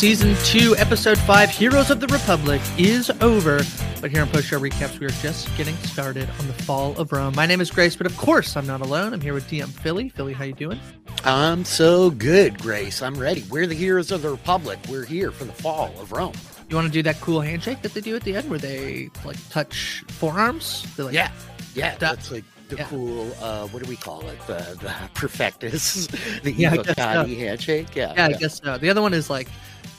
Season 2, Episode 5, Heroes of the Republic is over. But here on Post Show Recaps, we are just getting started on the fall of Rome. My name is Grace, but of course I'm not alone. I'm here with DM Filly. Filly, how you doing? I'm so good, Grace. I'm ready. We're the heroes of the Republic. We're here for the fall of Rome. You want to do that cool handshake that they do at the end where they like touch forearms? Like, yeah, yeah, that, that's like the yeah. cool. Uh, what do we call it? The the perfectus, the yeah, so. handshake. Yeah, yeah, I guess so. The other one is like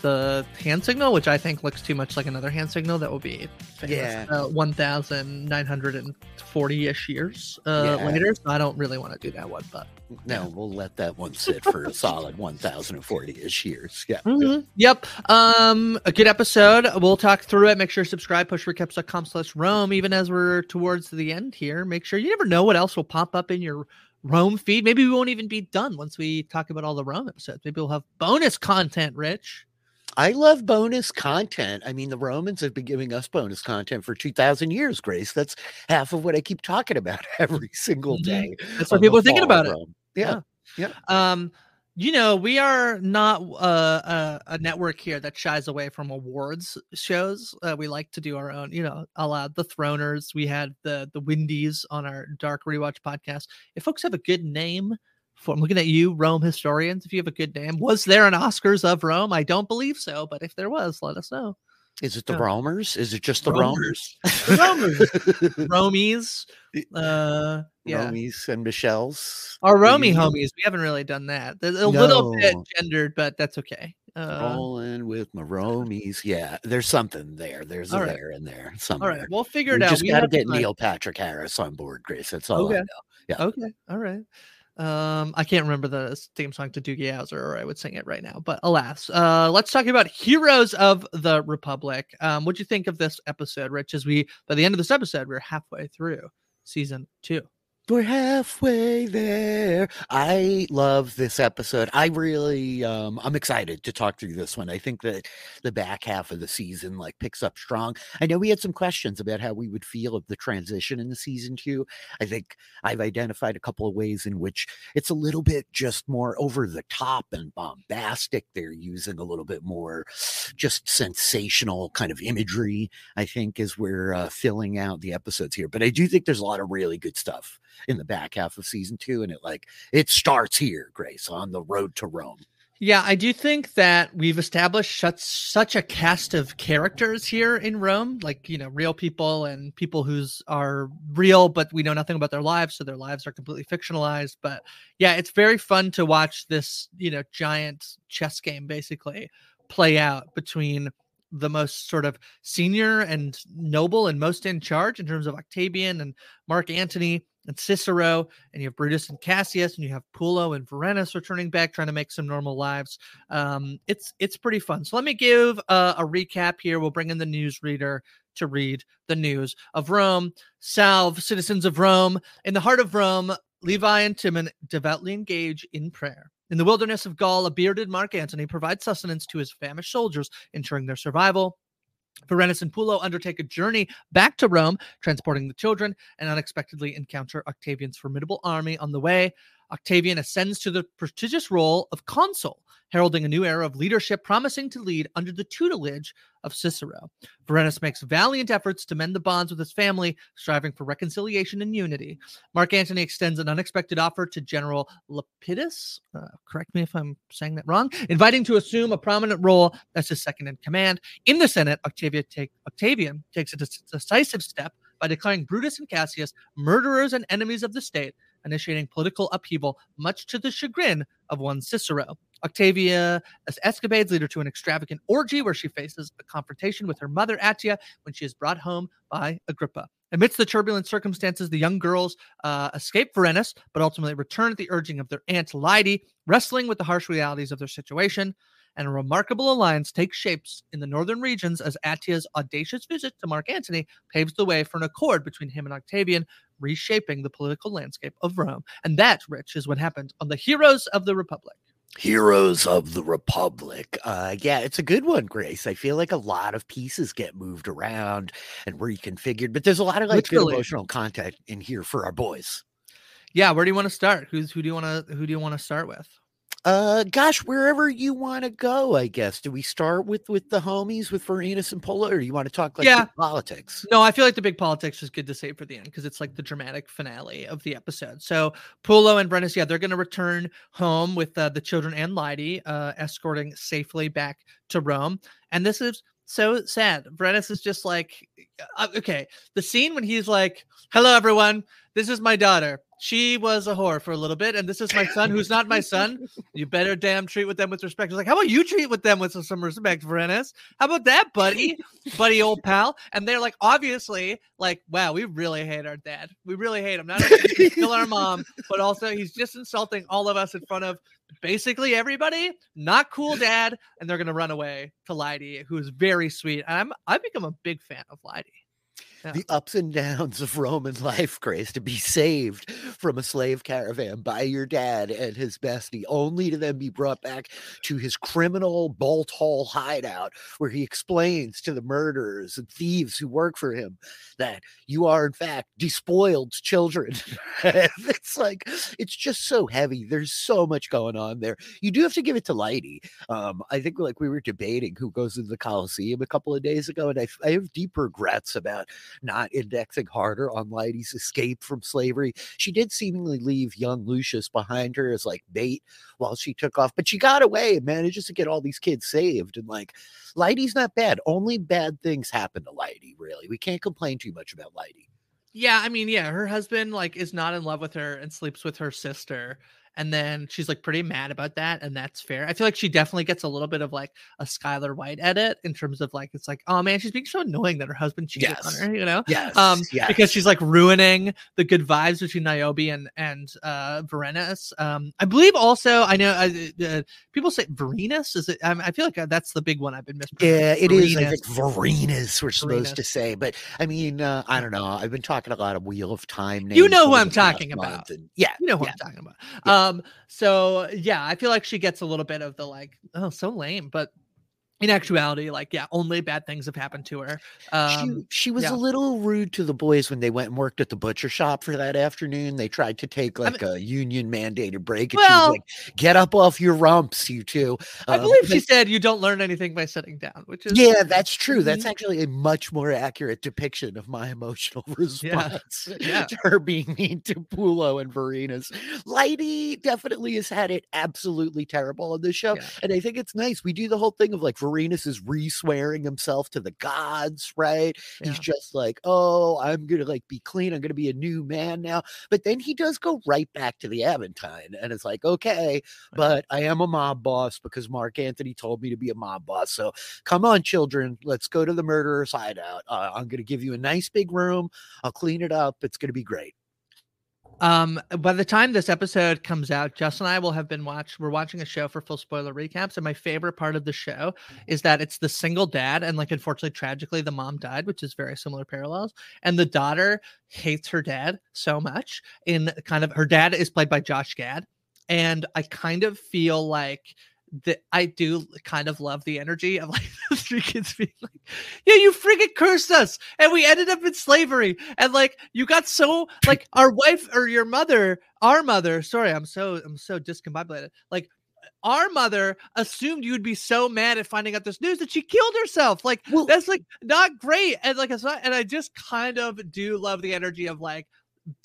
the hand signal, which I think looks too much like another hand signal that will be famous, yeah. uh, 1,940 ish years uh, yeah. later. So I don't really want to do that one, but no, we'll let that one sit for a solid 1,040 ish years. Yeah. Mm-hmm. Yep. Um, a good episode. We'll talk through it. Make sure to subscribe, postshowrecaps.com slash Rome, even as we're towards the end here. Make sure you never know what else will pop up in your Rome feed. Maybe we won't even be done once we talk about all the Rome episodes. Maybe we'll have bonus content, Rich. I love bonus content. I mean, the Romans have been giving us bonus content for 2,000 years, Grace. That's half of what I keep talking about every single mm-hmm. day. That's what people are thinking about it. Yeah. yeah. Yeah. Um, you know, we are not uh, a, a, network here that shies away from awards shows. Uh, we like to do our own, you know, a lot the Throners. We had the the Windies on our Dark Rewatch podcast. If folks have a good name for, I'm looking at you, Rome historians. If you have a good name, was there an Oscars of Rome? I don't believe so, but if there was, let us know. Is it the yeah. Romers? Is it just the Romers? Romers. Romies. Uh, yeah. Romies and Michelle's. Our Romy homies. We haven't really done that. There's a no. little bit gendered, but that's okay. Uh, Rolling with my Romies. Yeah, there's something there. There's a right. there in there. Somewhere. All right, we'll figure it we out. Just we got to get Neil Patrick Harris on board, Grace. That's all okay. I know. Yeah. Okay. All right. Um, I can't remember the theme song to Doogie Howser, or I would sing it right now. But alas, uh, let's talk about Heroes of the Republic. Um, what'd you think of this episode, Rich? As we by the end of this episode, we're halfway through season two. We're halfway there. I love this episode. I really, um, I'm excited to talk through this one. I think that the back half of the season like picks up strong. I know we had some questions about how we would feel of the transition in the season two. I think I've identified a couple of ways in which it's a little bit just more over the top and bombastic. They're using a little bit more just sensational kind of imagery. I think as we're uh, filling out the episodes here, but I do think there's a lot of really good stuff in the back half of season two. And it like it starts here, Grace, on the road to Rome. Yeah, I do think that we've established such such a cast of characters here in Rome, like you know, real people and people who's are real, but we know nothing about their lives, so their lives are completely fictionalized. But yeah, it's very fun to watch this, you know, giant chess game basically play out between the most sort of senior and noble and most in charge in terms of Octavian and Mark Antony and Cicero, and you have Brutus and Cassius, and you have Pullo and Vorenus returning back, trying to make some normal lives. Um, it's it's pretty fun. So let me give a, a recap here. We'll bring in the news reader to read the news of Rome. Salve, citizens of Rome! In the heart of Rome, Levi and Timon devoutly engage in prayer. In the wilderness of Gaul, a bearded Mark Antony provides sustenance to his famished soldiers, ensuring their survival. Vorenus and Pullo undertake a journey back to Rome, transporting the children, and unexpectedly encounter Octavian's formidable army on the way. Octavian ascends to the prestigious role of consul, heralding a new era of leadership promising to lead under the tutelage of Cicero. Vorenus makes valiant efforts to mend the bonds with his family, striving for reconciliation and unity. Mark Antony extends an unexpected offer to General Lepidus, uh, correct me if I'm saying that wrong, inviting to assume a prominent role as his second in command. In the Senate, Octavia take, Octavian takes a decisive step by declaring Brutus and Cassius murderers and enemies of the state initiating political upheaval, much to the chagrin of one Cicero. Octavia escapades lead her to an extravagant orgy where she faces a confrontation with her mother Atia when she is brought home by Agrippa. Amidst the turbulent circumstances, the young girls uh, escape Vorenus, but ultimately return at the urging of their aunt Lyde, wrestling with the harsh realities of their situation and a remarkable alliance takes shapes in the northern regions as Atia's audacious visit to Mark Antony paves the way for an accord between him and Octavian, reshaping the political landscape of Rome. And that, Rich, is what happened on the Heroes of the Republic. Heroes of the Republic. Uh, yeah, it's a good one, Grace. I feel like a lot of pieces get moved around and reconfigured, but there's a lot of like good emotional content in here for our boys. Yeah, where do you want to start? Who's who do you want to who do you want to start with? Uh, gosh, wherever you want to go, I guess. Do we start with with the homies with Vorenus and Pullo, or you want to talk like Yeah. big politics? No, I feel like the big politics is good to save for the end because it's like the dramatic finale of the episode. So Pullo and Vorenus, yeah, they're going to return home with uh, the children and Lyde, uh, escorting safely back to Rome. And this is so sad. Vorenus is just like, uh, okay, the scene when he's like, "Hello, everyone. This is my daughter. She was a whore for a little bit, and this is my son, who's not my son. You better damn treat with them with respect." Like, "How about you treat with them with some respect, Vorenus? How about that, buddy?" buddy old pal and they're like obviously like wow we really hate our dad we really hate him not only kill our mom but also he's just insulting all of us in front of basically everybody not cool dad and they're gonna run away to Lyde who is very sweet and i'm i've become a big fan of Lyde The ups and downs of Roman life, Grace, to be saved from a slave caravan by your dad and his bestie, only to then be brought back to his criminal bolt hole hideout, where he explains to the murderers and thieves who work for him that you are, in fact, despoiled children. it's like, it's just so heavy. There's so much going on there. You do have to give it to Lyde. Um, I think, like, we were debating who goes into the Coliseum a couple of days ago, and I, I have deep regrets about not indexing harder on Lyde's escape from slavery. She did seemingly leave young Lucius behind her as like bait while she took off, but she got away and manages to get all these kids saved. And like, Lyde's not bad. Only bad things happen to Lyde, really. We can't complain too much about Lyde. yeah i mean yeah her husband like is not in love with her and sleeps with her sister and then she's like pretty mad about that and that's fair i feel like she definitely gets a little bit of like a skyler white edit in terms of like it's like oh man she's being so annoying that her husband cheated Yes. on her you know Yes. um yes. because she's like ruining the good vibes between Niobe and and uh. Um I believe also I know uh, uh, people say Varenus is it um, I feel like uh, that's the big one I've been missing Yeah, it is. I think Varenas we're supposed to say, but I mean, uh, I don't know. I've been talking a lot of Wheel of Time. names You know who I'm talking about. and- yeah, You know who yeah. I'm talking about. Um Um, so yeah, I feel like she gets a little bit of the like oh so lame, but in actuality like yeah, only bad things have happened to her. Um she, she was yeah. a little rude to the boys when they went and worked at the butcher shop for that afternoon. They tried to take I like a union mandated break, and she was like, "Get up off your rumps, you two. I Um, believe she said you don't learn anything by sitting down, which is Yeah, that's true. That's Mhm. actually a much more accurate depiction of my emotional response Yeah. to her being mean to Pullo and Vorenus. Lyde definitely has had it absolutely terrible on this show. Yeah. And I think it's nice. We do the whole thing of like Vorenus is re-swearing himself to the gods, right? He's just like, oh, I'm gonna like be clean. I'm gonna be a new man now. But then he does go right back to the Aventine, and it's like, okay, but I am a mob boss because Mark Anthony told me to be a mob boss. So come on, children, let's go to the murderer's hideout. Uh, I'm gonna give you a nice big room. I'll clean it up. It's gonna be great. Um, by the time this episode comes out, Justin and I will have been watched. We're watching a show for full spoiler recaps, and my favorite part of the show is that it's the single dad, and like unfortunately, tragically, the mom died, which is very similar parallels. And the daughter hates her dad so much. In kind of her dad is played by Josh Gad, and I kind of feel like that I do kind of love the energy of like the three kids being like, yeah, you friggin' cursed us, and we ended up in slavery, and like you got so like our wife or your mother, our mother. Sorry, I'm so I'm so discombobulated. Like our mother assumed you'd be so mad at finding out this news that she killed herself. Like Well- that's like not great, and like it's not. And I just kind of do love the energy of like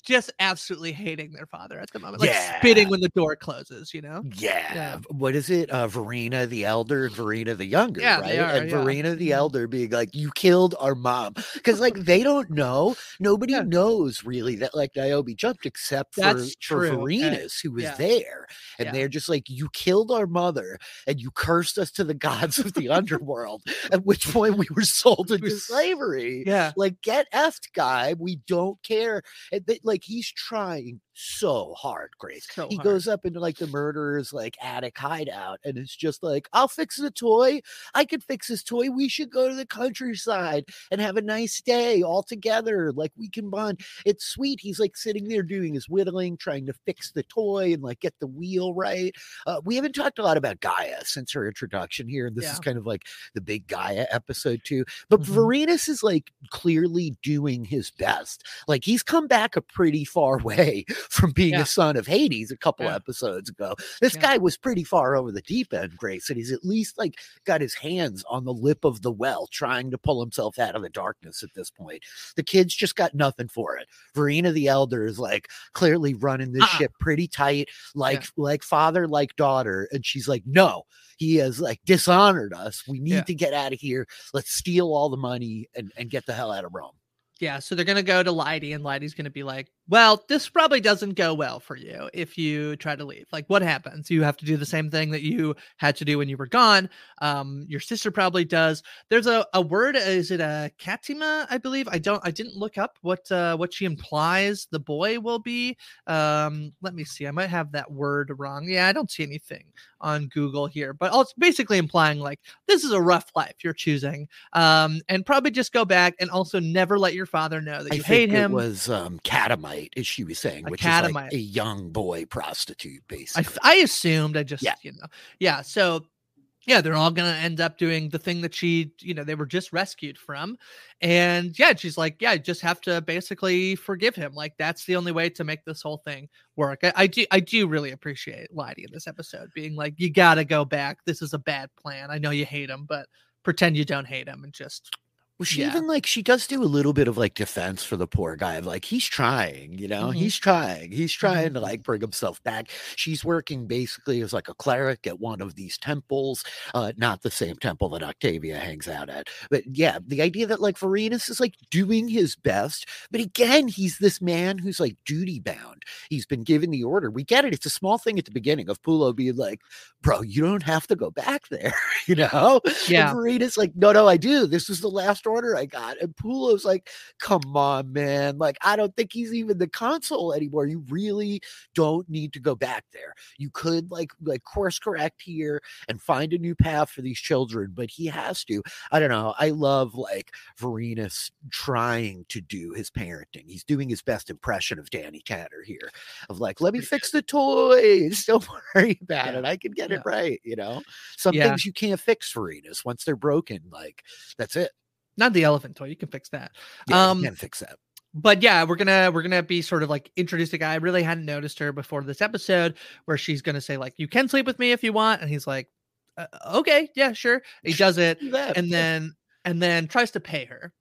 just absolutely hating their father at the moment, like spitting when the door closes. You know? Yeah. Yeah. What is it? Uh Vorena the elder and Vorena the younger, Yeah, right? are, and yeah. Vorena the Mhm. elder being like, You killed our mom. Because like they don't know. Nobody Yeah. knows really that like Niobe jumped except for, That's for true, uh, Vorenus who was yeah. there. And Yeah. they're just like, You killed our mother and you cursed us to the gods of the underworld. At which point we were sold into slavery. Yeah. Like, get effed, guy. We don't care. And they, like, he's trying so hard, Grace. So he hard. goes up into like the murderer's like attic hideout and it's just like, I'll fix the toy. I could fix this toy. We should go to the countryside and have a nice day all together. Like, we can bond. It's sweet. He's like sitting there doing his whittling, trying to fix the toy and like get the wheel right. Uh, we haven't talked a lot about Gaia since her introduction here. This is kind of like the big Gaia episode too. But Mhm. Varenas is like clearly doing his best. Like he's come back a pretty far way from being Yeah. a son of Hades a couple Yeah. episodes ago. This Yeah. guy was pretty far over the deep end, Grace, and he's at least like got his hands on the lip of the well, trying to pull himself out of the darkness at this point. The kid's just got nothing for it. Vorena the elder is like clearly running this Uh-uh. ship pretty tight, like like father, like daughter, and she's like, no, he has like dishonored us. We need to get out of here. Let's steal all the money and, and get the hell out of Rome. Yeah, so they're gonna go to Lyde, and Lyde's gonna be like, "Well, this probably doesn't go well for you if you try to leave. Like, what happens? You have to do the same thing that you had to do when you were gone. Um, your sister probably does. There's a, a word. Is it a katima? I believe. I don't. I didn't look up what uh, what she implies the boy will be. Um, let me see. I might have that word wrong. Yeah, I don't see anything on Google here, but it's basically implying like this is a rough life you're choosing um, and probably just go back and also never let your father know that I you hate him. was um as she was saying, which is like a young boy prostitute, I, basically. f- I assumed I just Yeah. you know yeah so yeah they're all gonna end up doing the thing that she you know they were just rescued from and yeah she's like yeah I just have to basically forgive him like that's the only way to make this whole thing work I, I do I do really appreciate Lyde in this episode being like you gotta go back this is a bad plan I know you hate him but pretend you don't hate him and just Well, she Yeah. even like she does do a little bit of like defense for the poor guy of like he's trying, you know, Mhm. he's trying, he's trying to Mhm. like bring himself back. She's working basically as like a cleric at one of these temples, uh, not the same temple that Octavia hangs out at, but yeah, the idea that like Vorenus is like doing his best, but again, he's this man who's like duty bound. He's been given the order. We get it. It's a small thing at the beginning of Pullo being like, "Bro, you don't have to go back there," you know. Yeah. And like, no, no, I do. This is the last order I got. And Pullo's like, come on, man. Like, I don't think he's even the console anymore. You really don't need to go back there. You could like like course correct here and find a new path for these children, but he has to. I don't know. I love like Vorenus trying to do his parenting. He's doing his best impression of Danny Tanner here. Of like, let me fix the toys. Don't worry about Yeah. it. I can get Yeah. it right. You know, some Yeah. things you can't fix Vorenus. Once they're broken, like that's it. Not the elephant toy you can fix that Yeah, Um, you can't fix that. but yeah, we're gonna we're gonna be sort of like introduced a guy. I really hadn't noticed her before this episode, where she's gonna say like, "You can sleep with me if you want," and he's like, uh, "Okay, yeah, sure." He does it, Do that. and then and then tries to pay her,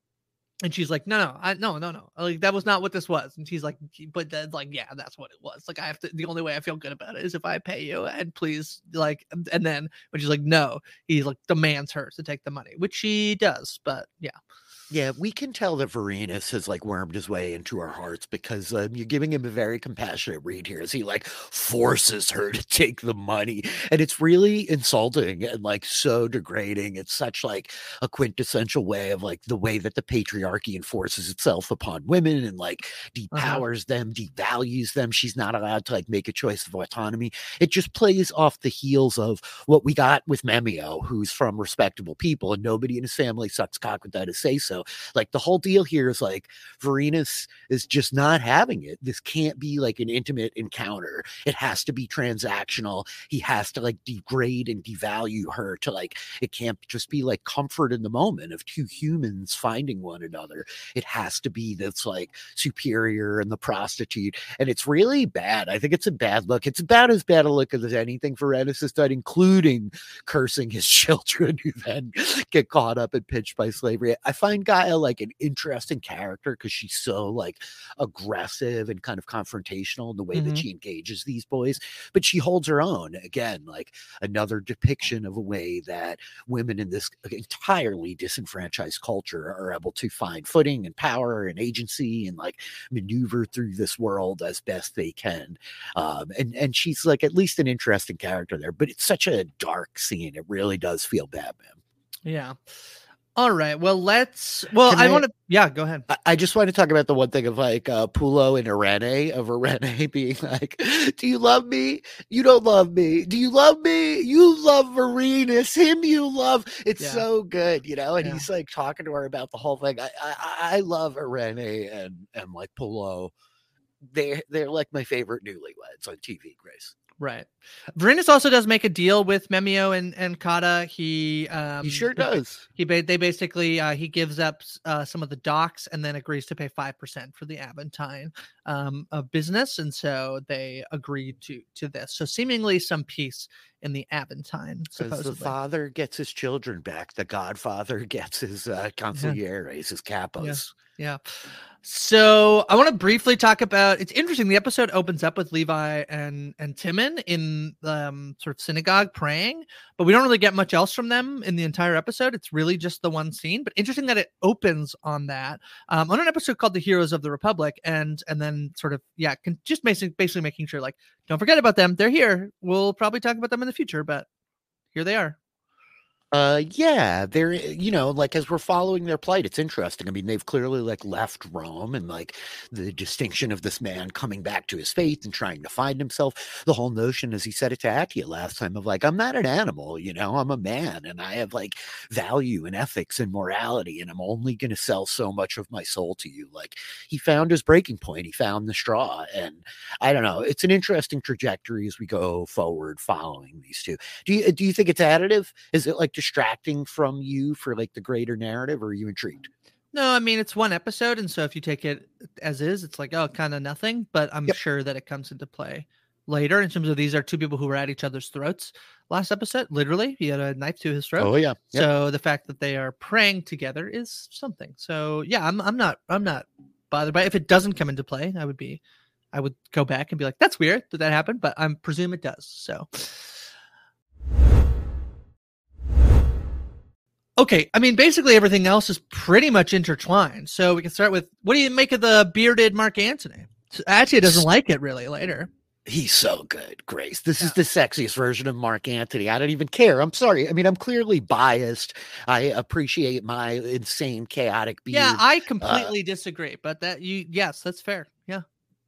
and she's like, "No, no, I no, no, no, like that was not what this was." And she's like, "But that's like, yeah, that's what it was. Like, I have to. The only way I feel good about it is if I pay you, and please, like." and- then when she's like, "No," he like demands her to take the money, which she does. But yeah, Yeah, we can tell that Vorenus has like wormed his way into our hearts because um, you're giving him a very compassionate read here as he like forces her to take the money. And it's really insulting and like so degrading. It's such like a quintessential way of like the way that the patriarchy enforces itself upon women and like depowers them, devalues them. She's not allowed to like make a choice of autonomy. It just plays off the heels of what we got with Memmio, who's from respectable people, and nobody in his family sucks cock without a say so. Like the whole deal here is like Vorenus is just not having it. This can't be like an intimate encounter. It has to be transactional. He has to like degrade and devalue her to like it can't just be like comfort in the moment of two humans finding one another. It has to be this like superior and the prostitute. And it's really bad. I think it's a bad look. It's about as bad a look as anything Vorenus has done, including cursing his children who then get caught up and pinched by slavery. I find Gaia like an interesting character because she's so like aggressive and kind of confrontational in the way that Mhm. she engages these boys, but she holds her own. Again, like another depiction of a way that women in this entirely disenfranchised culture are able to find footing and power and agency and like maneuver through this world as best they can. Um, and and she's like at least an interesting character there, but it's such a dark scene. It really does feel bad, man. yeah. All right. Well, let's. Well, Can I, I- want to. Yeah, go ahead. I, I just want to talk about the one thing of like uh, Pullo and Irene of Irene being like, "Do you love me? You don't love me. Do you love me? You love Vorenus. Him you love." It's Yeah. so good, you know. And Yeah. he's like talking to her about the whole thing. I I, I love Irene and and like Pullo. They they're like my favorite newlyweds on TV, Grace. Right. Vorenus also does make a deal with Memmio and and Kata. He um he sure does. He they basically uh, he gives up uh, some of the docks and then agrees to pay five percent for the Aventine um of business, and so they agree to to this. So seemingly some peace in the Aventine. Because the father gets his children back, the Godfather gets his uh, consiglieres, yeah. his capos. Yeah. yeah. So I want to briefly talk about. It's interesting. The episode opens up with Levi and and Timon in the um, sort of synagogue praying, but we don't really get much else from them in the entire episode. It's really just the one scene. But interesting that it opens on that um, on an episode called "The Heroes of the Republic," and and then sort of yeah, can, just basically basically making sure like don't forget about them. They're here. We'll probably talk about them in the future, but here they are. Uh, yeah, they're you know like as we're following their plight, it's interesting. I mean, they've clearly like left Rome, and like the distinction of this man coming back to his faith and trying to find himself. The whole notion, as he said it to Atia last time, of like I'm not an animal, you know, I'm a man, and I have like value and ethics and morality, and I'm only going to sell so much of my soul to you. Like he found his breaking point, he found the straw, and I don't know. It's an interesting trajectory as we go forward following these two. Do you do you think it's additive? Is it like distracting from you for like the greater narrative or are you intrigued no i mean it's one episode and so if you take it as is it's like oh kind of nothing but i'm yep. sure that it comes into play later in terms of these are two people who were at each other's throats last episode literally he had a knife to his throat oh yeah yep. so the fact that they are praying together is something so yeah i'm, I'm not i'm not bothered by it. if it doesn't come into play i would be i would go back and be like that's weird that that happened but i'm presume it does so Okay, I mean, basically everything else is pretty much intertwined. So we can start with what do you make of the bearded Mark Antony? Actually, doesn't like it really later. He's so good, Grace. This yeah. is the sexiest version of Mark Antony. I don't even care. I'm sorry. I mean, I'm clearly biased. I appreciate my insane, chaotic beard. Yeah, I uh completely uh, disagree. But that you, yes, that's fair.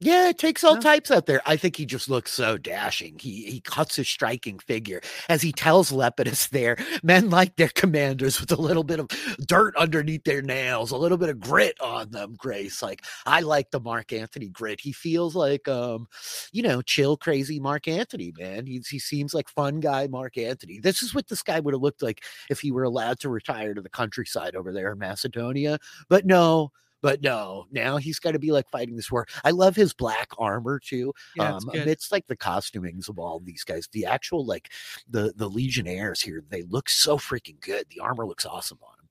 Yeah. It takes all types out there. I think he just looks so dashing. He he cuts his striking figure as he tells Lepidus there, men like their commanders with a little bit of dirt underneath their nails, a little bit of grit on them, Grace. Like I like the Mark Anthony grit. He feels like um, you know, chill, crazy Mark Anthony, man. He's he seems like fun guy Mark Anthony. This is what this guy would have looked like if he were allowed to retire to the countryside over there in Macedonia. But no, but no, now he's got to be like fighting this war. I love his black armor too. Yeah, um, amidst like the costumings of all these guys, the actual like the the legionnaires here, they look so freaking good. The armor looks awesome on him.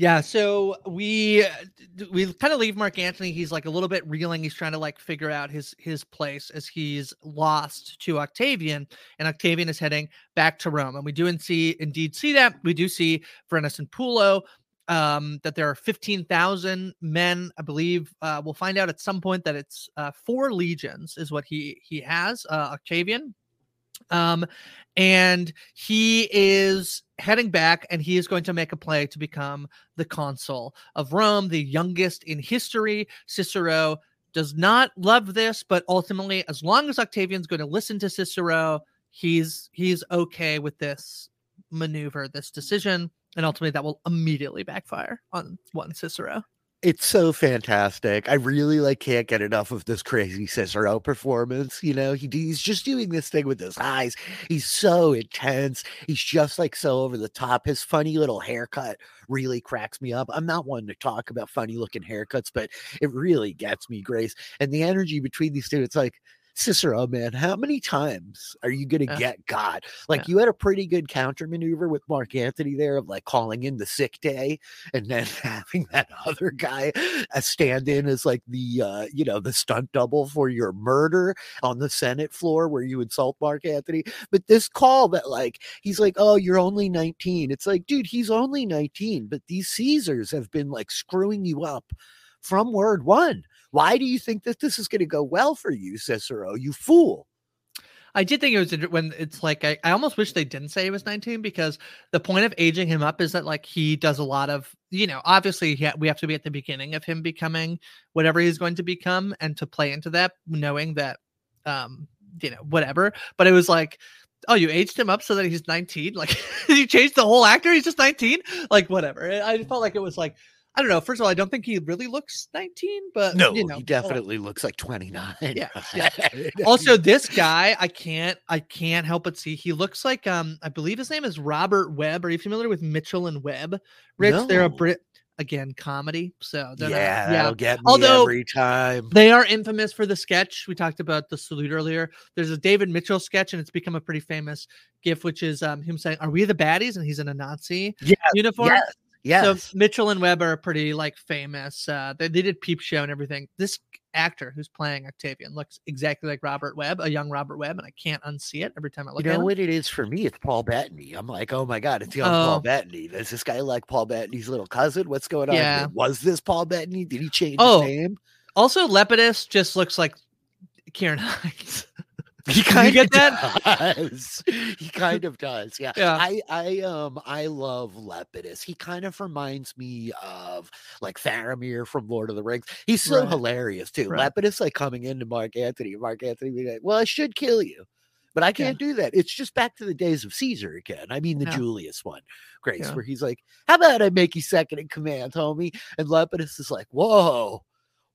Yeah, so we we kind of leave Mark Antony. He's like a little bit reeling. He's trying to like figure out his his place as he's lost to Octavian, and Octavian is heading back to Rome. And we do see indeed see that. We do see Vorenus and Pullo um, that there are 15,000 men, I believe. Uh, we'll find out at some point that it's uh, four legions is what he he has, uh, Octavian. Um, and he is heading back and he is going to make a play to become the consul of Rome, the youngest in history. Cicero does not love this, but ultimately, as long as Octavian's going to listen to Cicero, he's he's okay with this maneuver, this decision and ultimately that will immediately backfire on one Cicero. It's so fantastic. I really like can't get enough of this crazy Cicero performance. You know, he, he's just doing this thing with his eyes. He's so intense. He's just like so over the top. His funny little haircut really cracks me up. I'm not one to talk about funny looking haircuts, but it really gets me, Grace. And the energy between these two, it's like Cicero, man, how many times are you going to get God? Like yeah. you had a pretty good counter maneuver with Mark Antony there of like calling in the sick day and then having that other guy uh, stand in as like the, uh, you know, the stunt double for your murder on the Senate floor where you insult Mark Antony. But this call that like, he's like, oh, you're only 19. It's like, dude, he's only 19, but these Caesars have been like screwing you up from word one. Why do you think that this is going to go well for you, Cicero? You fool. I did think it was when it's like I, I almost wish they didn't say he was 19 because the point of aging him up is that like he does a lot of you know obviously ha- we have to be at the beginning of him becoming whatever he's going to become and to play into that knowing that um you know whatever but it was like oh you aged him up so that he's 19 like you changed the whole actor he's just 19 like whatever I felt like it was like I don't know. First of all, I don't think he really looks 19, but No, you know, he definitely looks like 29. Yeah, also this guy i can't i can't help but see he looks like um i believe his name is robert webb. Are you familiar with mitchell and webb? Rich they're a brit again comedy so they're yeah, not, that'll get me Although- every time. they are infamous for the sketch we talked about the salute earlier. There's a david mitchell sketch and it's become a pretty famous gif which is um him saying are we the baddies? And he's in a nazi Yeah, uniform. yes, yes. so Mitchell and Webb are pretty like famous. Uh, they, they did Peep Show and everything. This actor who's playing Octavian looks exactly like Robert Webb, a young Robert Webb, and I can't unsee it every time I look you at know him. what it is for me? It's Paul Bettany. I'm like, oh my god, it's young Oh. Paul Bettany. Does this guy like Paul Bettany's little cousin? What's going on? Yeah. Was this Paul Bettany? Did he change Oh. his name? Also, Lepidus just looks like Ciarán Hinds. He kind get of that? does. He kind of does. Yeah. Yeah. I I um I love Lepidus. He kind of reminds me of like Faramir from Lord of the Rings. He's so Right. hilarious too. Right. Lepidus like coming into Mark Anthony, Mark Anthony being like, "Well, I should kill you." But I can't do that. It's just back to the days of Caesar again. I mean, the Yeah. Julius one, Grace, Yeah. where he's like, How about I make you second in command, homie? And Lepidus is like, Whoa.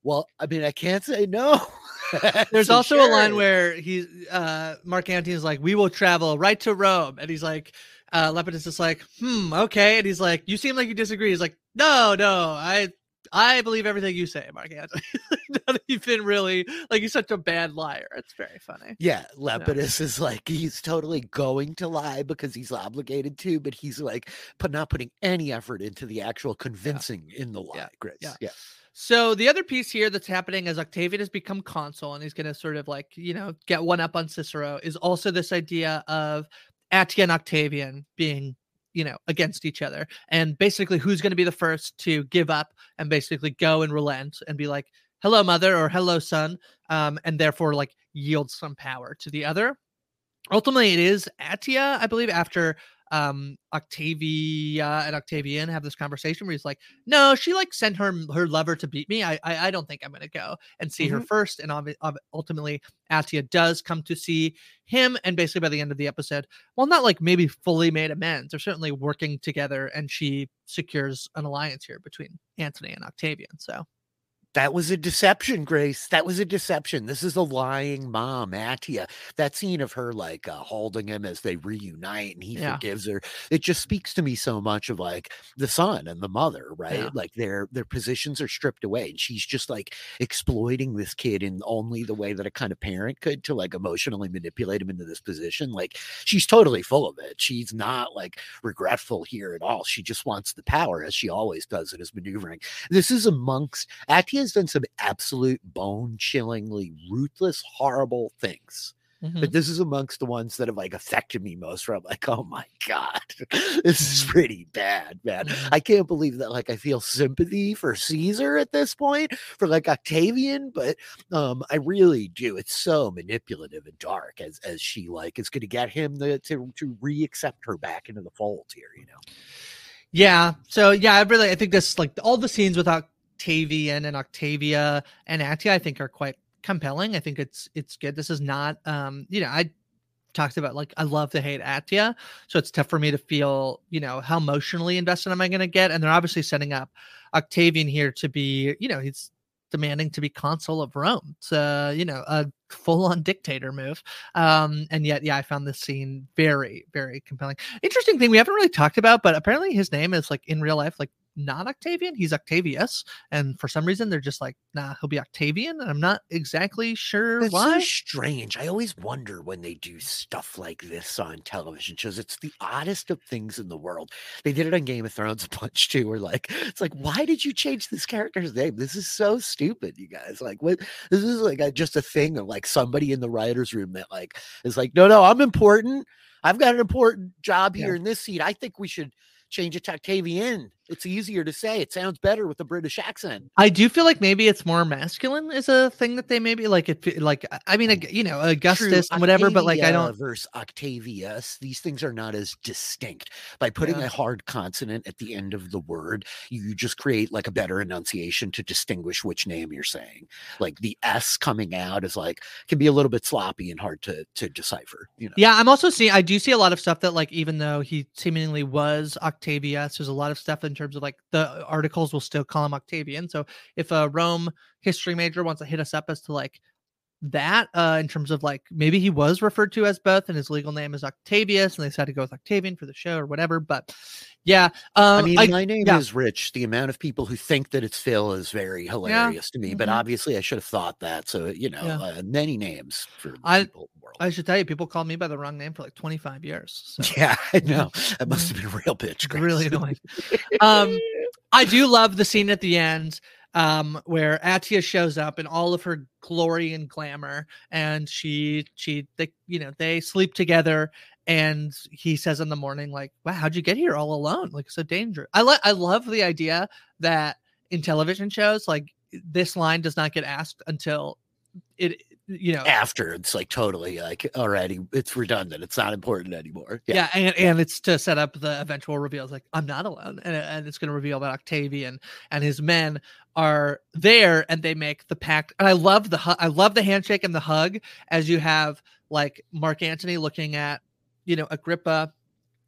Well, I mean, I can't say no. There's So also a line where he's uh Mark Antony is like, "We will travel right to Rome," and he's like, uh Lepidus is like, "Hmm, okay," and he's like, "You seem like you disagree." He's like, "No, no, I." I believe everything you say, Mark Antony. Not even really like he's such a bad liar. It's very funny. Yeah, Lepidus is like he's totally going to lie because he's obligated to, but he's like put not putting any effort into the actual convincing in the lie, Yeah, Grace. yeah. yeah. So the other piece here that's happening as Octavian has become consul and he's going to sort of like, you know, get one up on Cicero is also this idea of Atia and Octavian being, you know, against each other. And basically who's going to be the first to give up and basically go and relent and be like, hello, mother or hello, son. Um, and therefore like yield some power to the other. Ultimately, it is atia I believe, after um Octavia and Octavian have this conversation where he's like, no, she like sent her her lover to beat me. I I, I don't think I'm gonna go and see her first. And obvi- ob- ultimately, Atia does come to see him, and basically by the end of the episode, well, not like maybe fully made amends. They're certainly working together, and she secures an alliance here between Antony and Octavian. So That was a deception, Grace. That was a deception. This is a lying mom, Atia. That scene of her like uh, holding him as they reunite and he Yeah. forgives her. It just speaks to me so much of like the son and the mother, right? Yeah. Like their their positions are stripped away, and she's just like exploiting this kid in only the way that a kind of parent could to like emotionally manipulate him into this position. Like she's totally full of it. She's not like regretful here at all. She just wants the power, as she always does in his maneuvering. This is amongst Atia's done some absolute bone chillingly ruthless, horrible things. mhm. But this is amongst the ones that have like affected me most where I'm like, oh my God, this is pretty bad, man. Mhm. I can't believe that like I feel sympathy for Caesar at this point, for like Octavian, but um I really do. It's so manipulative and dark as as she like is gonna get him to to, to re-accept her back into the fold here, you know. Yeah. So yeah, I really I think this like all the scenes with Octavian and Octavia and Atia I think are quite compelling. I think it's it's good. This is not um, you know, I talked about like I love to hate Atia. So it's tough for me to feel, you know, how emotionally invested am I gonna get? And they're obviously setting up Octavian here to be, you know, he's demanding to be consul of Rome. It's you know, a full-on dictator move. Um, and yet, yeah, I found this scene very, very compelling. Interesting thing we haven't really talked about, but apparently his name is like in real life, like not Octavian. He's Octavius, and for some reason they're just like, nah, he'll be Octavian, and I'm not exactly sure That's why. so strange. I always wonder when they do stuff like this on television shows. It's the oddest of things in the world. They did it on Game of Thrones a bunch too. Where like, it's like, why did you change this character's name? This is so stupid, you guys. Like, what? This is like a, just a thing of like somebody in the writers' room that like is like, no, no, I'm important. I've got an important job here Yeah. in this seat. I think we should change it to Octavian. It's easier to say. It sounds better with a British accent. I do feel like maybe it's more masculine is a thing that they maybe like it like I mean you know Augustus and whatever but like I don't versus Octavius. These things are not as distinct. By putting Yeah. a hard consonant at the end of the word, you just create like a better enunciation to distinguish which name you're saying. Like the S coming out is like can be a little bit sloppy and hard to to decipher. You know. Yeah, I'm also seeing I do see a lot of stuff that like even though he seemingly was Octavius, there's a lot of stuff in terms of like the uh, articles will still call him Octavian. So if a Rome history major wants to hit us up as to like that uh in terms of like maybe he was referred to as both and his legal name is Octavius and they decided to go with Octavian for the show or whatever but yeah um I mean, I- my name yeah. is Rich. The amount of people who think that it's Phil is very hilarious to me. But mhm. obviously, I should have thought that. So you know, Yeah. uh, many names for I- people world. I should tell you people called me by the wrong name for like 25 years so yeah, I know that must have been a real bitch. Grace. really annoying um I do love the scene at the end um where Atia shows up in all of her glory and glamour and she she they you know they sleep together and he says in the morning like wow how'd you get here all alone like so dangerous I like I love the idea that in television shows like this line does not get asked until it you know After it's like totally like already, it's redundant. It's not important anymore. yeah, and, and it's to set up the eventual reveals like i'm not alone and, and it's going to reveal that octavian and his men are there and they make the pact and i love the hu- i love the handshake and the hug as you have like mark antony looking at you know agrippa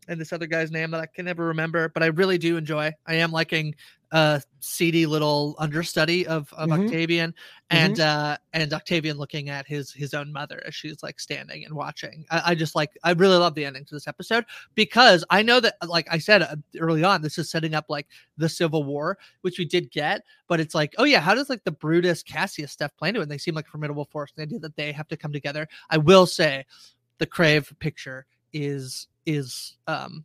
and this other guy's name that i can never remember but i really do enjoy. I am liking uh seedy little understudy of of Mhm. octavian and uh and octavian looking at his his own mother as she's like standing and watching I, I just like i really love the ending to this episode because i know that like i said uh, early on this is setting up like the civil war which we did get but it's like oh yeah how does like the brutus cassius stuff play into it and they seem like a formidable force and the idea that they have to come together i will say the crave picture is is um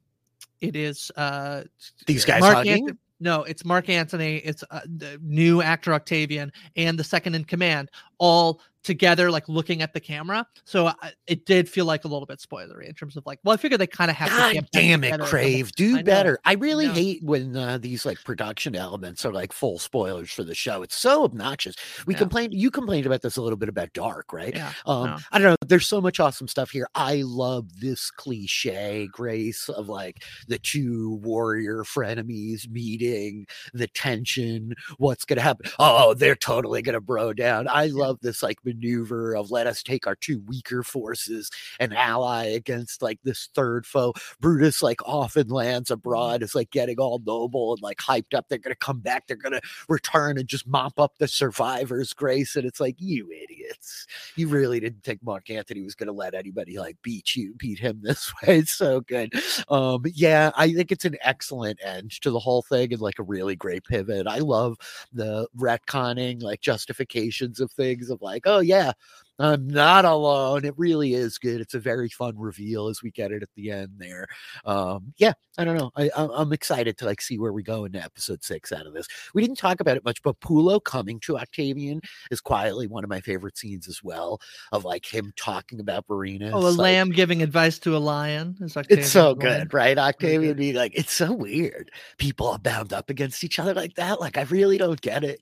it is uh These guys Mark hugging? Anthony- no, it's Mark Antony, it's uh, the new actor Octavian, and the second in command, all together, like looking at the camera. So I, it did feel like a little bit spoilery in terms of like, well, I figured they kind of have to. God back damn it. Crave. Do know. better. I really know. hate when uh, these like production elements are like full spoilers for the show. It's so obnoxious. We Yeah. complained, you complained about this a little bit about Dark, right? Yeah, Um, no. I don't know. There's so much awesome stuff here. I love this cliche, Grace, of like the two warrior frenemies meeting, the tension, what's to happen. Oh, they're totally to bro down. I love this like maneuver of let us take our two weaker forces and ally against like this third foe. Brutus like often lands abroad, is like getting all noble and like hyped up. They're going to come back. They're going to return and just mop up the survivors, Grace. And it's like, you idiots you really didn't think Mark Anthony was going to let anybody like beat you, beat him this way. It's so good. Um, yeah, I think it's an excellent end to the whole thing and like a really great pivot. I love the retconning, like justifications of things of like, oh yeah, I'm not alone. It really is good. It's a very fun reveal as we get it at the end there. Um, yeah, I don't know. I, I'm excited to like see where we go into episode six out of this. We didn't talk about it much, but Pullo coming to Octavian is quietly one of my favorite scenes as well of like him talking about Marina. Oh, a like- lamb giving advice to a lion is it's so good, right? Octavian good. being like, it's so weird. People are bound up against each other like that. Like, I really don't get it.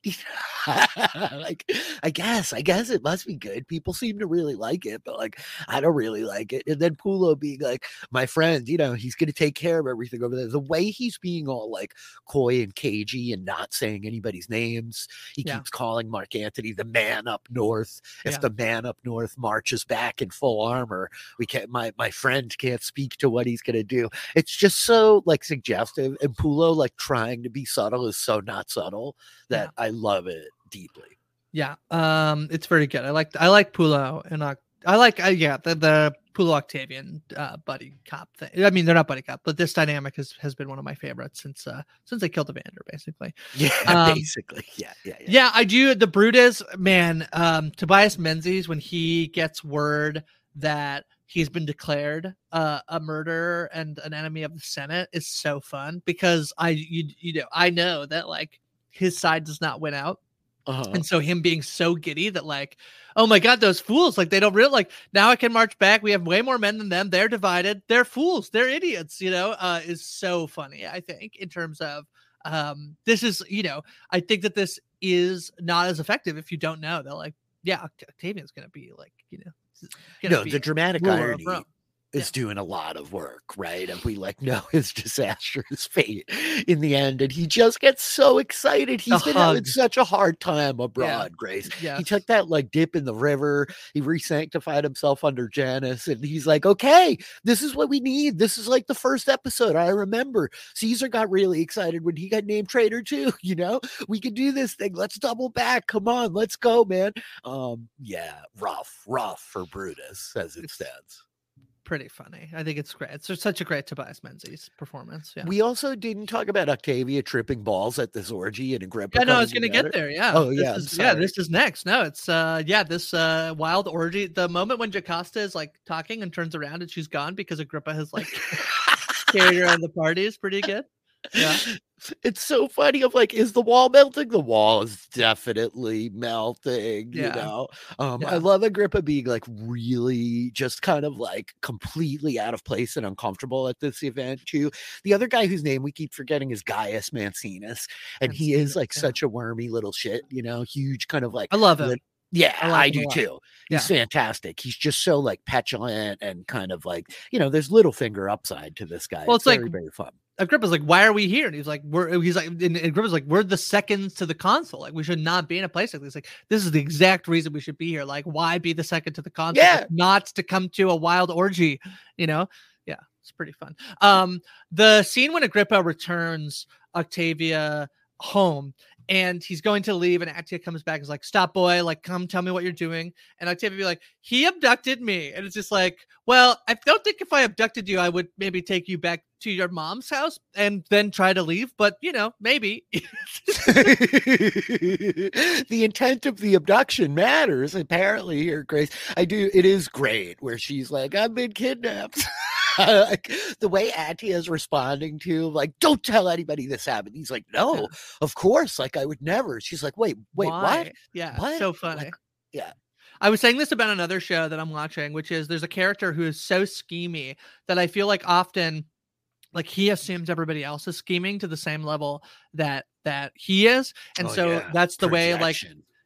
like, I guess, I guess it must be good. People seem to really like it, but like, I don't really like it. And then Pullo being like, my friend, you know, he's going to take care of everything over there. The way he's being all like coy and cagey and not saying anybody's names, he Yeah. keeps calling Mark Anthony the man up north. If Yeah. the man up north marches back in full armor, we can't my my friend can't speak to what he's gonna do. It's just so like suggestive and Pullo like trying to be subtle is so not subtle that I love it deeply. Yeah, um, it's very good. I like I like Pullo and I like uh, yeah the the Pullo Octavian uh, buddy cop thing. I mean they're not buddy cop, but this dynamic has has been one of my favorites since uh since they killed Evander basically. Yeah, Um, basically. Yeah, yeah, yeah. Yeah, I do. The Brutus man, um, Tobias Menzies when he gets word that he's been declared uh, a murderer and an enemy of the Senate is so fun because I you you know I know that like his side does not win out Uh-huh. and so him being so giddy that like oh my god those fools like they don't really like now i can march back we have way more men than them they're divided they're fools they're idiots you know uh is so funny i think in terms of um this is you know i think that this is not as effective if you don't know they're like yeah Oct- octavian's gonna be like you know No, the dramatic irony Is doing a lot of work, right? And we like know his disastrous fate in the end. And he just gets so excited. He's been having such a hard time abroad, yeah. Grace. Yes. He took that like dip in the river. He resanctified himself under Janice. And he's like, okay, this is what we need. This is like the first episode. I remember Caesar got really excited when he got named traitor too. You know, we can do this thing. Let's double back. Come on, let's go, man. Um, yeah, rough, rough for Brutus as it stands pretty funny. I think it's great. It's such a great Tobias Menzies performance. Yeah. We also didn't talk about Octavia tripping balls at this orgy and Agrippa. Yeah, no, I was going to get there. Yeah. Oh, yeah. Is, yeah, this is next. No, it's uh, yeah, this uh wild orgy. The moment when Jocasta is like talking and turns around and she's gone because Agrippa has like carried her on the party is pretty good. Yeah. It's so funny. I'm like, is the wall melting? The wall is definitely melting. Yeah. You know, um, yeah. I love Agrippa being like really just kind of like completely out of place and uncomfortable at this event too. The other guy whose name we keep forgetting is Gaius Maecenas, and Maecenas, he is like yeah. such a wormy little shit. You know, huge kind of like I love him. Yeah, I, I do too. He's yeah. fantastic. He's just so like petulant and kind of like you know, there's little finger upside to this guy. Well, it's, it's very, like very fun. Agrippa's like, why are we here? And he's like, we're he's like, and Agrippa's like, we're the seconds to the consul. Like, we should not be in a place like this. Like, this is the exact reason we should be here. Like, why be the second to the consul? Yeah. Like, not to come to a wild orgy, you know? Yeah, it's pretty fun. Um, the scene when Agrippa returns Octavia home and he's going to leave and Atia comes back and is like, stop boy, like come tell me what you're doing. And Octavia be like, he abducted me. And it's just like, well, I don't think if I abducted you, I would maybe take you back to your mom's house and then try to leave, but you know, maybe. the intent of the abduction matters, apparently, here, Grace. I do it is great where she's like, I've been kidnapped. like the way Atia is responding to, like, don't tell anybody this happened. He's like, no, yeah. of course. Like, I would never. She's like, wait, wait, Why? what? Yeah, what? so funny. Like, yeah. I was saying this about another show that I'm watching, which is there's a character who is so schemy that I feel like often like he assumes everybody else is scheming to the same level that that he is and oh, so yeah. that's the way like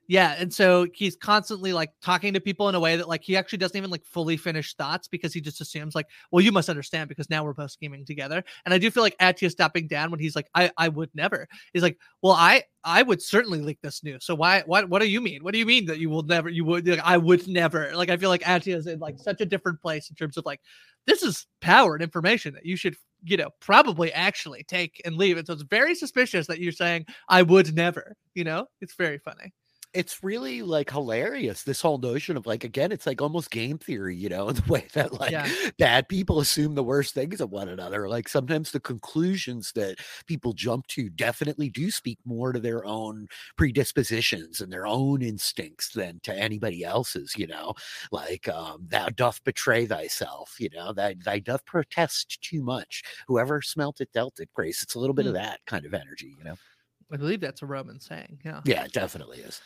yeah, and so he's constantly like talking to people in a way that like he actually doesn't even like fully finish thoughts because he just assumes like, well, you must understand because now we're both scheming together. And I do feel like Atia stopping down when he's like, I I would never. He's like, well, I I would certainly leak this news. So why what what do you mean? What do you mean that you will never you would like, I would never. Like I feel like Atia is in like such a different place in terms of like this is power and information that you should you know probably actually take and leave. And so it's very suspicious that you're saying I would never. You know, it's very funny it's really like hilarious this whole notion of like again it's like almost game theory you know in the way that like yeah. bad people assume the worst things of one another like sometimes the conclusions that people jump to definitely do speak more to their own predispositions and their own instincts than to anybody else's you know like um thou doth betray thyself you know that thy doth protest too much whoever smelt it dealt it grace it's a little bit mm. of that kind of energy you know I believe that's a Roman saying. Yeah. Yeah, it definitely is.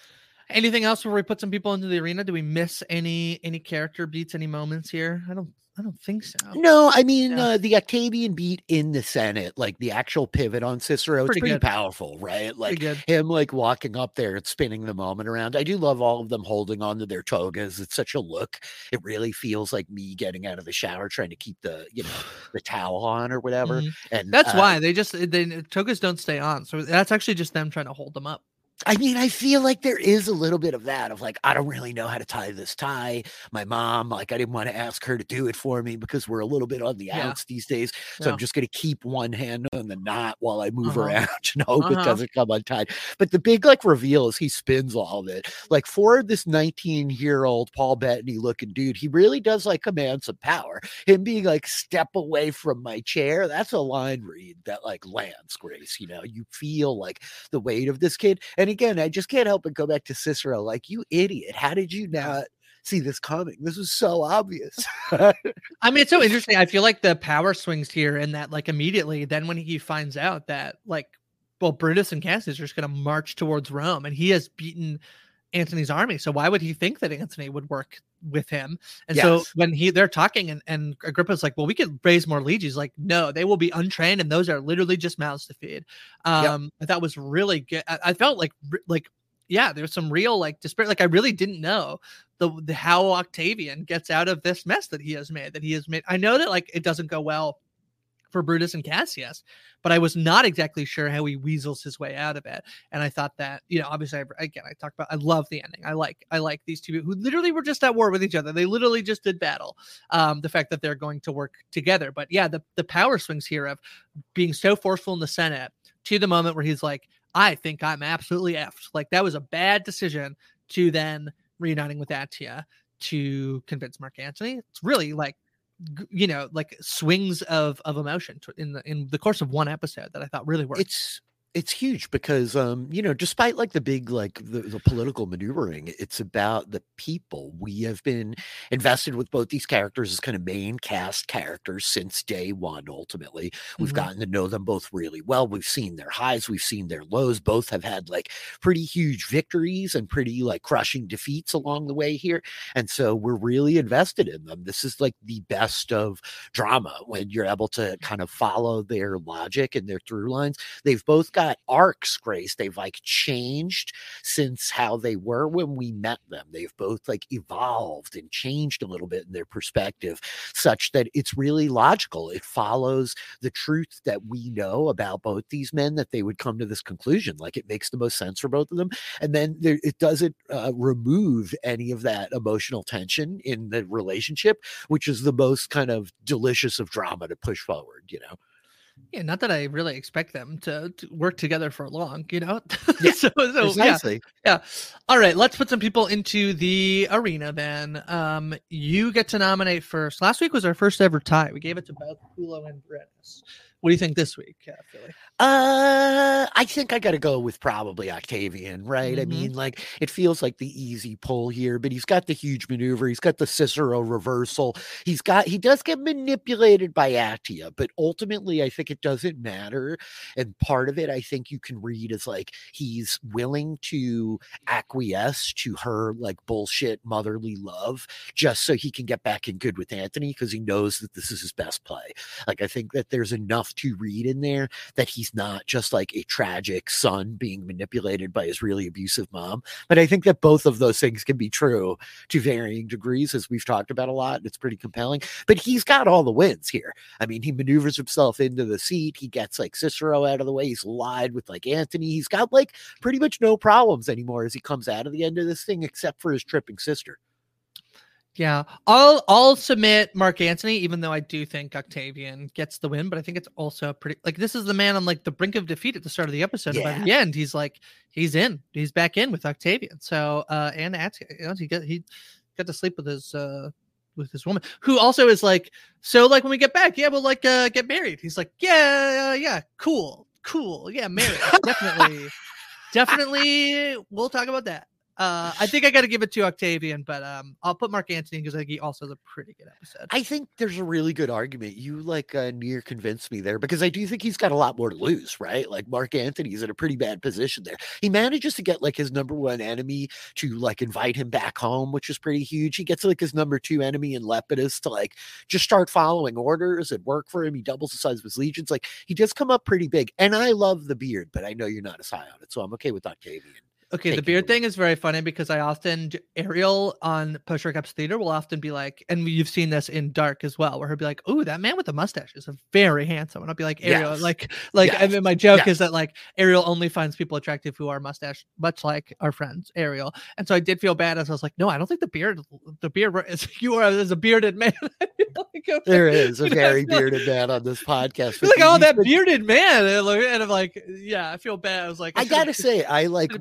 Anything else before we put some people into the arena? Do we miss any any character beats, any moments here? I don't I don't think so. No, I mean yeah. uh, the Octavian beat in the Senate, like the actual pivot on Cicero, pretty it's pretty good. powerful, right? Like him like walking up there and spinning the moment around. I do love all of them holding on to their togas. It's such a look. It really feels like me getting out of the shower trying to keep the you know the towel on or whatever. Mm-hmm. And that's uh, why they just they togas don't stay on. So that's actually just them trying to hold them up. I mean, I feel like there is a little bit of that of like, I don't really know how to tie this tie. My mom, like, I didn't want to ask her to do it for me because we're a little bit on the yeah. outs these days. So yeah. I'm just going to keep one hand on the knot while I move uh-huh. around and hope uh-huh. it doesn't come untied. But the big like reveal is he spins all of it. Like for this 19 year old Paul Bettany looking dude, he really does like command some power. Him being like, step away from my chair, that's a line read that like lands, Grace. You know, you feel like the weight of this kid. And and again, I just can't help but go back to Cicero. Like, you idiot. How did you not see this coming? This was so obvious. I mean, it's so interesting. I feel like the power swings here and that, like, immediately, then when he finds out that, like, well, Brutus and Cassius are just going to march towards Rome and he has beaten Antony's army. So why would he think that Antony would work with him. And yes. so when he they're talking and, and Agrippa's like, well, we could raise more legions. Like, no, they will be untrained and those are literally just mouths to feed. Um, yep. I thought was really good. I, I, felt like like yeah, there's some real like despair. Like I really didn't know the, the how Octavian gets out of this mess that he has made. That he has made. I know that like it doesn't go well for Brutus and Cassius, but I was not exactly sure how he weasels his way out of it. And I thought that, you know, obviously, I, again, I talked about, I love the ending. I like, I like these two who literally were just at war with each other. They literally just did battle. Um, the fact that they're going to work together, but yeah, the the power swings here of being so forceful in the Senate to the moment where he's like, I think I'm absolutely effed. Like that was a bad decision to then reuniting with Atia to convince Mark Antony. It's really like you know like swings of of emotion in the in the course of one episode that I thought really worked. It's it's huge because um you know despite like the big like the, the, political maneuvering it's about the people. We have been invested with both these characters as kind of main cast characters since day one ultimately. We've mm-hmm. gotten to know them both really well. We've seen their highs we've seen their lows. Both have had like pretty huge victories and pretty like crushing defeats along the way here and so we're really invested in them. This is like the best of drama when you're able to kind of follow their logic and their through lines. They've both got arcs, Grace. They've like changed since how they were when we met them. They've both like evolved and changed a little bit in their perspective, such that it's really logical. It follows the truth that we know about both these men that they would come to this conclusion. Like it makes the most sense for both of them. And then there, it doesn't uh, remove any of that emotional tension in the relationship, which is the most kind of delicious of drama to push forward, you know? Yeah, not that I really expect them to, to work together for long, you know. Yeah, so, so precisely. Yeah, yeah. All right, let's put some people into the arena then. Um, you get to nominate first. Last week was our first ever tie. We gave it to both Pullo and Vorenus. What do you think this week, uh, Filly? Uh, I think I got to go with probably Octavian, right? Mm-hmm. I mean, like it feels like the easy pull here, but he's got the huge maneuver. He's got the Cicero reversal. He's got he does get manipulated by Atia, but ultimately, I think it doesn't matter. And part of it, I think you can read as like he's willing to acquiesce to her like bullshit motherly love just so he can get back in good with Antony because he knows that this is his best play. Like I think that there's enough to read in there that he's not just like a tragic son being manipulated by his really abusive mom. But I think that both of those things can be true to varying degrees, as we've talked about a lot. It's pretty compelling. But he's got all the wins here. I mean, he maneuvers himself into the seat. He gets like Cicero out of the way. He's lied with like Antony. He's got like pretty much no problems anymore as he comes out of the end of this thing, except for his tripping sister. Yeah, I'll I'll submit Mark Antony, even though I do think Octavian gets the win. But I think it's also pretty like this is the man on like the brink of defeat at the start of the episode. Yeah. By the end, he's like he's in, he's back in with Octavian. So uh and at you know, he got he got to sleep with his uh with his woman who also is like so like when we get back, yeah, we'll like uh get married. He's like yeah yeah cool cool yeah married definitely definitely we'll talk about that. Uh, I think I got to give it to Octavian, but um, I'll put Mark Antony because I think he also has a pretty good episode. I think there's a really good argument. You like uh, near convinced me there because I do think he's got a lot more to lose, right? Like Mark Antony's in a pretty bad position there. He manages to get like his number one enemy to like invite him back home, which is pretty huge. He gets like his number two enemy in Lepidus to like just start following orders and work for him. He doubles the size of his legions. Like he does come up pretty big. And I love the beard, but I know you're not as high on it, so I'm okay with Octavian. Okay, the beard thing is very funny because I often Ariel on Post Recaps Theater will often be like, and you've seen this in Dark as well, where he'll be like, "Oh, that man with the mustache is very handsome," and I'll be like, "Ariel, yes. like, like." Yes. And my joke yes. is that like Ariel only finds people attractive who are mustache, much like our friends Ariel. And so I did feel bad as I was like, "No, I don't think the beard, the beard is you are as a bearded man." like, there is a very bearded man on this podcast. Like, oh, that bearded man, and I'm like, yeah, I feel bad. I was like, I, I gotta say, I like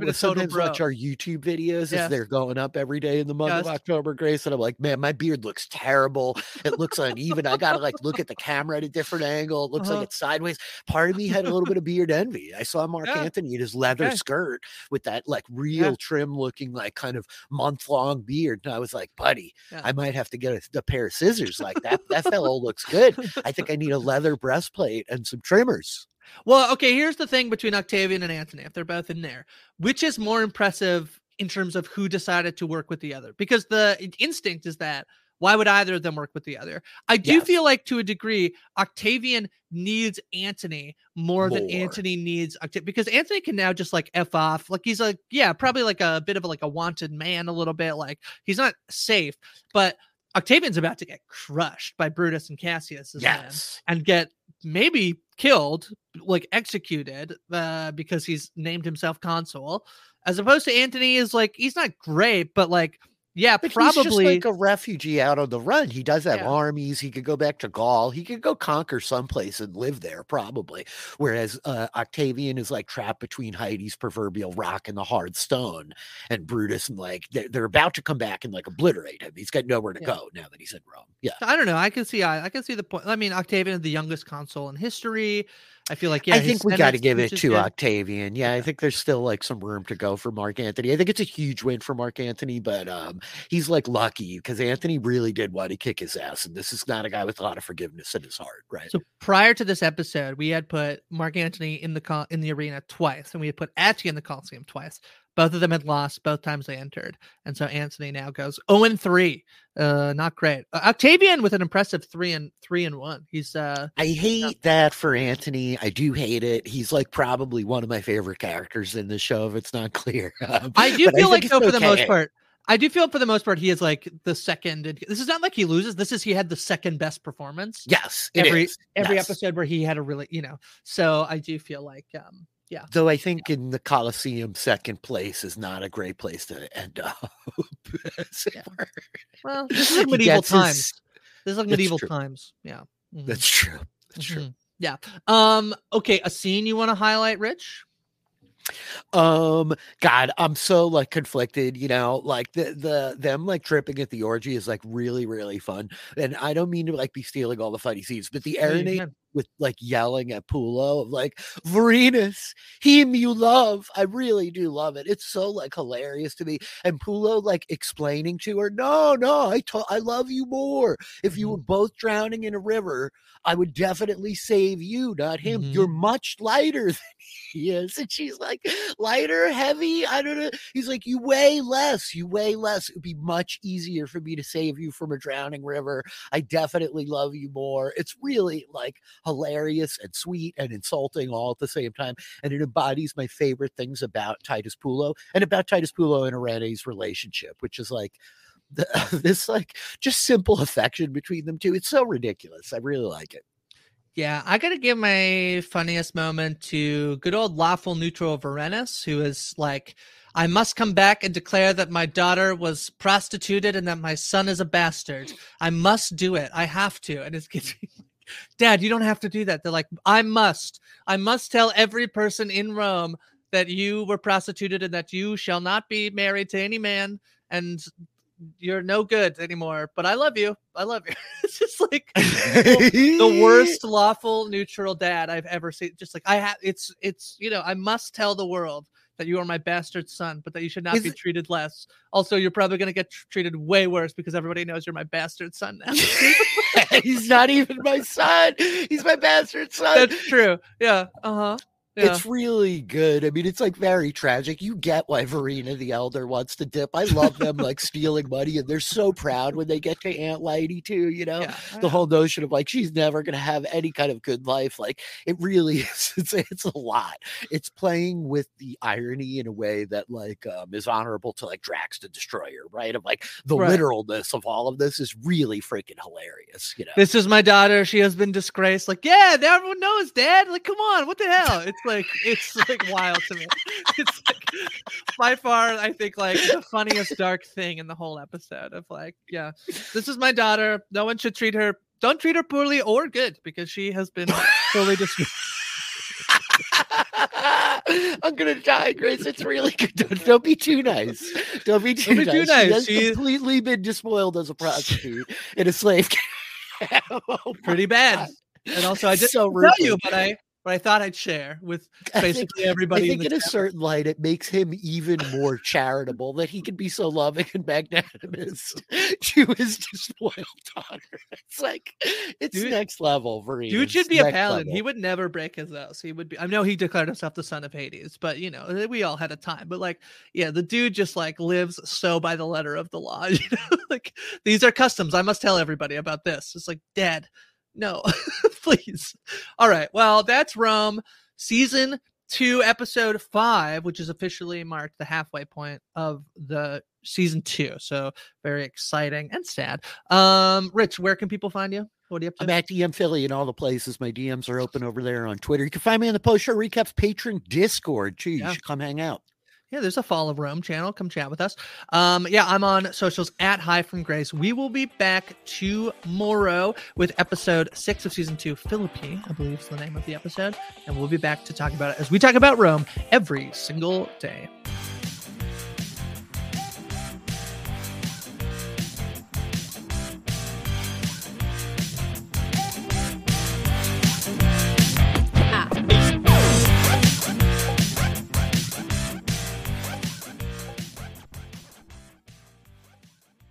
watch our YouTube videos as they're going up every day in the month yes. of October, Grace. And I'm like, man, my beard looks terrible. It looks uneven. I gotta like look at the camera at a different angle. It looks uh-huh. like it's sideways. Part of me had a little bit of beard envy. I saw Mark yeah. Antony in his leather okay. skirt with that like real yeah. trim looking, like kind of month long beard. And I was like, buddy, yeah. I might have to get a, a pair of scissors like that. that fellow looks good. I think I need a leather breastplate and some trimmers. Well, okay, here's the thing between Octavian and Antony, if they're both in there. Which is more impressive in terms of who decided to work with the other? Because the instinct is that Why would either of them work with the other? I do Yes. feel like to a degree, Octavian needs Antony more, than More. Antony needs Octavian because Antony can now just like f off. Like he's like, yeah, probably like a bit of a, like a wanted man a little bit. Like he's not safe, but Octavian's about to get crushed by Brutus and Cassius. Yes. and get maybe killed, like executed, uh, because he's named himself consul, as opposed to Antony is like he's not great, but like yeah, But probably he's just like a refugee out on the run. He does have Yeah. armies. He could go back to Gaul. He could go conquer someplace and live there, probably. Whereas uh, Octavian is like trapped between Heidi's proverbial rock and the hard stone, and Brutus and like they're, they're about to come back and like obliterate him. He's got nowhere to Yeah. go now that he's in Rome. Yeah. I don't know. I can see I, I can see the point. I mean, Octavian is the youngest consul in history. I feel like yeah, I think we got to give it to good. Octavian. Yeah, I think there's still like some room to go for Mark Antony. I think it's a huge win for Mark Antony, but um, he's like lucky because Antony really did want to kick his ass, and this is not a guy with a lot of forgiveness in his heart, right? So prior to this episode, we had put Mark Antony in the col- in the arena twice, and we had put Atia in the Coliseum twice. Both of them had lost both times they entered, and so Antony now goes zero and three. Uh, not great. Uh, Octavian with an impressive three and three and one. He's uh, I hate that for Antony. I do hate it. He's like probably one of my favorite characters in the show. If it's not clear, Um, I do feel like think though it's for the most part, I do feel for the most part he is like the second. This is not like he loses. This is he had the second best performance. Yes, every is. every Yes. episode where he had a really you know. So I do feel like um yeah. Though I think in the Coliseum, second place is not a great place to end up. As it Yeah. were. Well, this is like medieval gets his- times. This is like medieval times. Yeah. Mhm, That's true. That's true. mhm. Yeah. Um. Okay. A scene you want to highlight, Rich? Um, God, I'm so like conflicted, you know, like the the them like tripping at the orgy is like really, really fun. And I don't mean to like be stealing all the funny scenes, but the Yeah, you Aranate can. With like yelling at Pullo of like Vorenus, him you love. I really do love it. It's so like hilarious to me. And Pullo like explaining to her, no, no, I to- I love you more. If you were both drowning in a river, I would definitely save you, not him. You're Mm-hmm. much lighter than he is. And she's like, lighter, heavy. I don't know. He's like, you weigh less. You weigh less. It would be much easier for me to save you from a drowning river. I definitely love you more. It's really like hilarious and sweet and insulting all at the same time. And it embodies my favorite things about Titus Pullo and about Titus Pullo and Eirene's relationship, which is like the, this like just simple affection between them two. It's so ridiculous. I really like it. Yeah, I gotta give my funniest moment to good old lawful neutral Vorenus, who is like, I must come back and declare that my daughter was prostituted and that my son is a bastard. I must do it. I have to. And it's getting Dad, you don't have to do that. They're like, I must. I must tell every person in Rome that you were prostituted and that you shall not be married to any man and you're no good anymore. But I love you. I love you. it's just like the worst lawful neutral dad I've ever seen. Just like I have, it's it's you know I must tell the world that you are my bastard son, but that you should not Is be it- treated less. Also, you're probably gonna get tr- treated way worse because everybody knows you're my bastard son now. He's not even my son. He's my bastard son. That's true. Yeah. Uh huh. Yeah. It's really good. I mean, it's like very tragic. You get why Vorena the Elder wants to dip. I love them like stealing money, and they're so proud when they get to Aunt Lady too. You know, yeah. The whole notion of like she's never to have any kind of good life like it really is it's, it's a lot it's playing with the irony in a way that like um, is honorable to like drax the destroyer right of like the Right. literalness of all of this is really freaking hilarious you know This is my daughter. She has been disgraced. Like, yeah, everyone knows, Dad. Like, come on, what the hell? It's like it's like wild to me. It's like by far, I think like the funniest dark thing in the whole episode of like, yeah, this is my daughter. No one should treat her. Don't treat her poorly or good because she has been fully destroyed. I'm gonna die, Grace. It's really good. Don't, don't be too nice. Don't be too be nice. too She has completely been despoiled as a prostitute in a slave. Oh Pretty bad. God. And also, I didn't So tell you, but I but I thought I'd share with I think- basically everybody. I think in, in a certain light, it makes him even more charitable that he can be so loving and magnanimous to his spoiled daughter. It's like it's Dude- next level for him. Dude should be a paladin. He would never break his oath. He would be. I know he declared himself the son of Hades, but you know eh, we all had a time. But like, yeah, the dude just like lives so by the letter of the law. You know, like these are customs. I must tell everybody about this. It's like, Dad, no, please. All right. Well, that's Rome season two, episode five, which is officially marked the halfway point of the season two. So very exciting and sad. Um, Rich, where can people find you? What are you up to? I'm at DM Filly in all the places. My DMs are open over there on Twitter. You can find me in the post show recaps Patreon Discord. Gee, you should come hang out. Yeah, there's a Fall of Rome channel. Come chat with us. Um, yeah, I'm on socials at High from Grace. We will be back tomorrow with episode six of season two, Philippi, I believe is the name of the episode. And we'll be back to talk about it as we talk about Rome every single day.